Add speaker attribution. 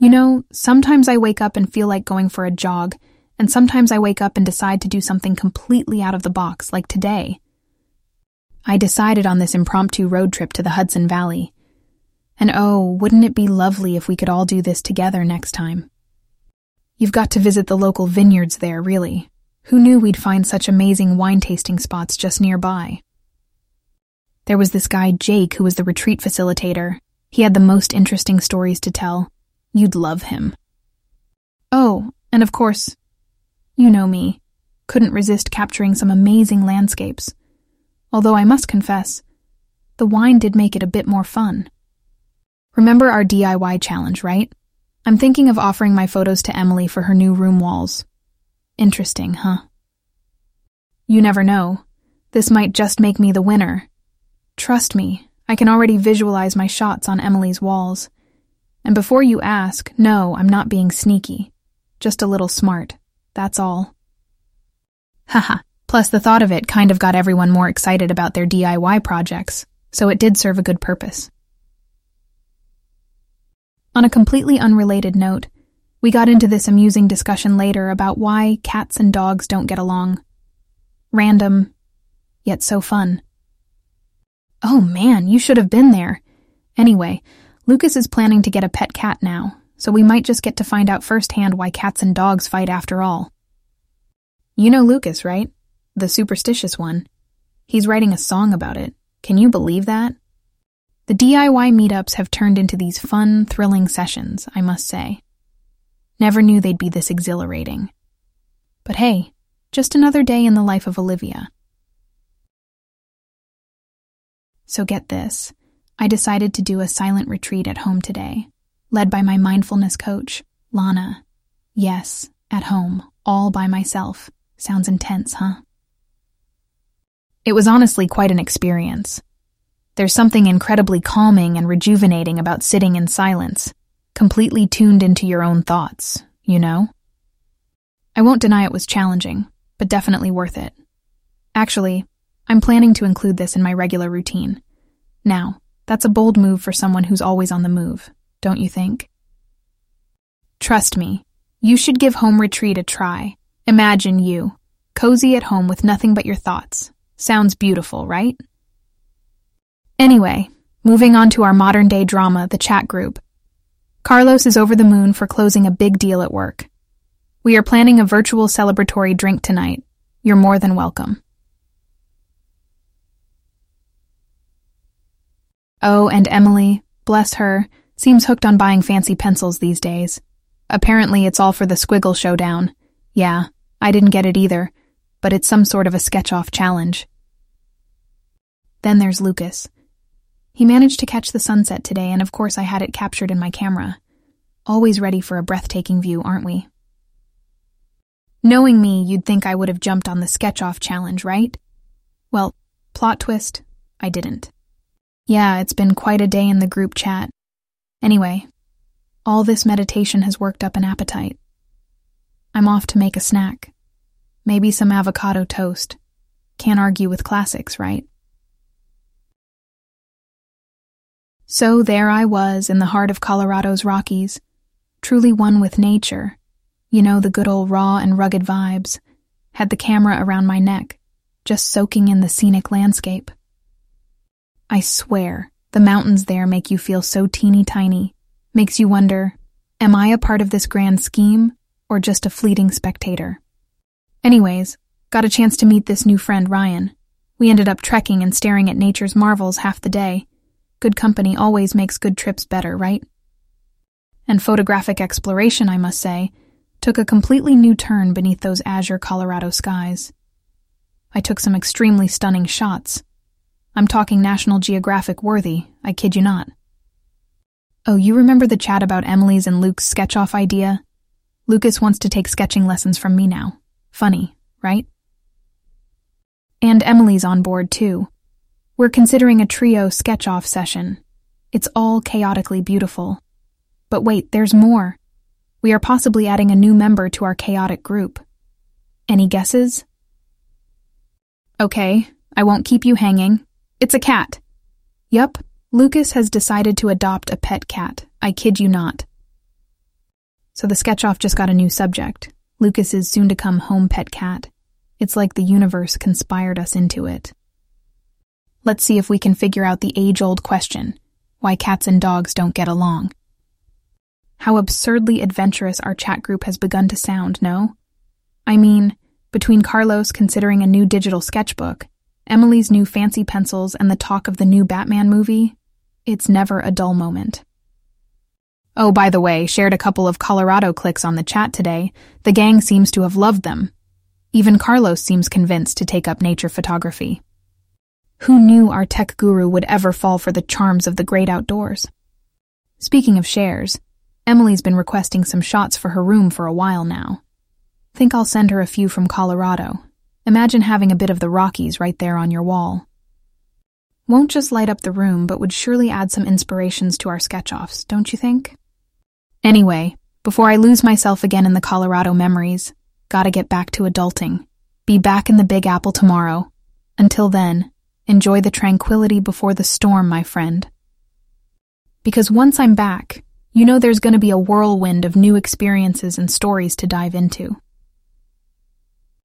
Speaker 1: You know, sometimes I wake up and feel like going for a jog, and sometimes I wake up and decide to do something completely out of the box, like today. I decided on this impromptu road trip to the Hudson Valley. And oh, wouldn't it be lovely if we could all do this together next time? You've got to visit the local vineyards there, really. Who knew we'd find such amazing wine tasting spots just nearby? There was this guy, Jake, who was the retreat facilitator. He had the most interesting stories to tell. You'd love him. Oh, and of course, you know me. Couldn't resist capturing some amazing landscapes. Although I must confess, the wine did make it a bit more fun. Remember our DIY challenge, right? I'm thinking of offering my photos to Emily for her new room walls. Interesting, huh? You never know. This might just make me the winner. Trust me, I can already visualize my shots on Emily's walls. And before you ask, no, I'm not being sneaky. Just a little smart. That's all. Haha. Plus, the thought of it kind of got everyone more excited about their DIY projects, so it did serve a good purpose. On a completely unrelated note, we got into this amusing discussion later about why cats and dogs don't get along. Random, yet so fun. Oh man, you should have been there. Anyway, Lucas is planning to get a pet cat now, so we might just get to find out firsthand why cats and dogs fight after all. You know Lucas, right? The superstitious one. He's writing a song about it. Can you believe that? The DIY meetups have turned into these fun, thrilling sessions, I must say. Never knew they'd be this exhilarating. But hey, just another day in the life of Olivia. So get this I decided to do a silent retreat at home today, led by my mindfulness coach, Lana. Yes, at home, all by myself. Sounds intense, huh? It was honestly quite an experience. There's something incredibly calming and rejuvenating about sitting in silence, completely tuned into your own thoughts, you know? I won't deny it was challenging, but definitely worth it. Actually, I'm planning to include this in my regular routine. Now, that's a bold move for someone who's always on the move, don't you think? Trust me, you should give home retreat a try. Imagine you, cozy at home with nothing but your thoughts. Sounds beautiful, right? Anyway, moving on to our modern day drama, the chat group. Carlos is over the moon for closing a big deal at work. We are planning a virtual celebratory drink tonight. You're more than welcome. Oh, and Emily, bless her, seems hooked on buying fancy pencils these days. Apparently, it's all for the squiggle showdown. Yeah, I didn't get it either, but it's some sort of a sketch off challenge. Then there's Lucas. He managed to catch the sunset today, and of course I had it captured in my camera. Always ready for a breathtaking view, aren't we? Knowing me, you'd think I would have jumped on the sketch off challenge, right? Well, plot twist, I didn't. Yeah, it's been quite a day in the group chat. Anyway, all this meditation has worked up an appetite. I'm off to make a snack. Maybe some avocado toast. Can't argue with classics, right? So there I was in the heart of Colorado's Rockies, truly one with nature. You know, the good old raw and rugged vibes. Had the camera around my neck, just soaking in the scenic landscape. I swear, the mountains there make you feel so teeny tiny, makes you wonder, am I a part of this grand scheme or just a fleeting spectator? Anyways, got a chance to meet this new friend, Ryan. We ended up trekking and staring at nature's marvels half the day Good company always makes good trips better, right? And photographic exploration, I must say, took a completely new turn beneath those azure Colorado skies. I took some extremely stunning shots. I'm talking National Geographic worthy, I kid you not. Oh, you remember the chat about Emily's and Luke's sketch off idea? Lucas wants to take sketching lessons from me now. Funny, right? And Emily's on board, too. We're considering a trio sketch off session. It's all chaotically beautiful. But wait, there's more. We are possibly adding a new member to our chaotic group. Any guesses? Okay, I won't keep you hanging. It's a cat. Yup, Lucas has decided to adopt a pet cat. I kid you not. So the sketch off just got a new subject Lucas's soon to come home pet cat. It's like the universe conspired us into it. Let's see if we can figure out the age old question why cats and dogs don't get along. How absurdly adventurous our chat group has begun to sound, no? I mean, between Carlos considering a new digital sketchbook, Emily's new fancy pencils, and the talk of the new Batman movie, it's never a dull moment. Oh, by the way, shared a couple of Colorado clicks on the chat today. The gang seems to have loved them. Even Carlos seems convinced to take up nature photography. Who knew our tech guru would ever fall for the charms of the great outdoors? Speaking of shares, Emily's been requesting some shots for her room for a while now. Think I'll send her a few from Colorado. Imagine having a bit of the Rockies right there on your wall. Won't just light up the room, but would surely add some inspirations to our sketch offs, don't you think? Anyway, before I lose myself again in the Colorado memories, gotta get back to adulting. Be back in the Big Apple tomorrow. Until then, enjoy the tranquility before the storm, my friend. Because once I'm back, you know there's gonna be a whirlwind of new experiences and stories to dive into.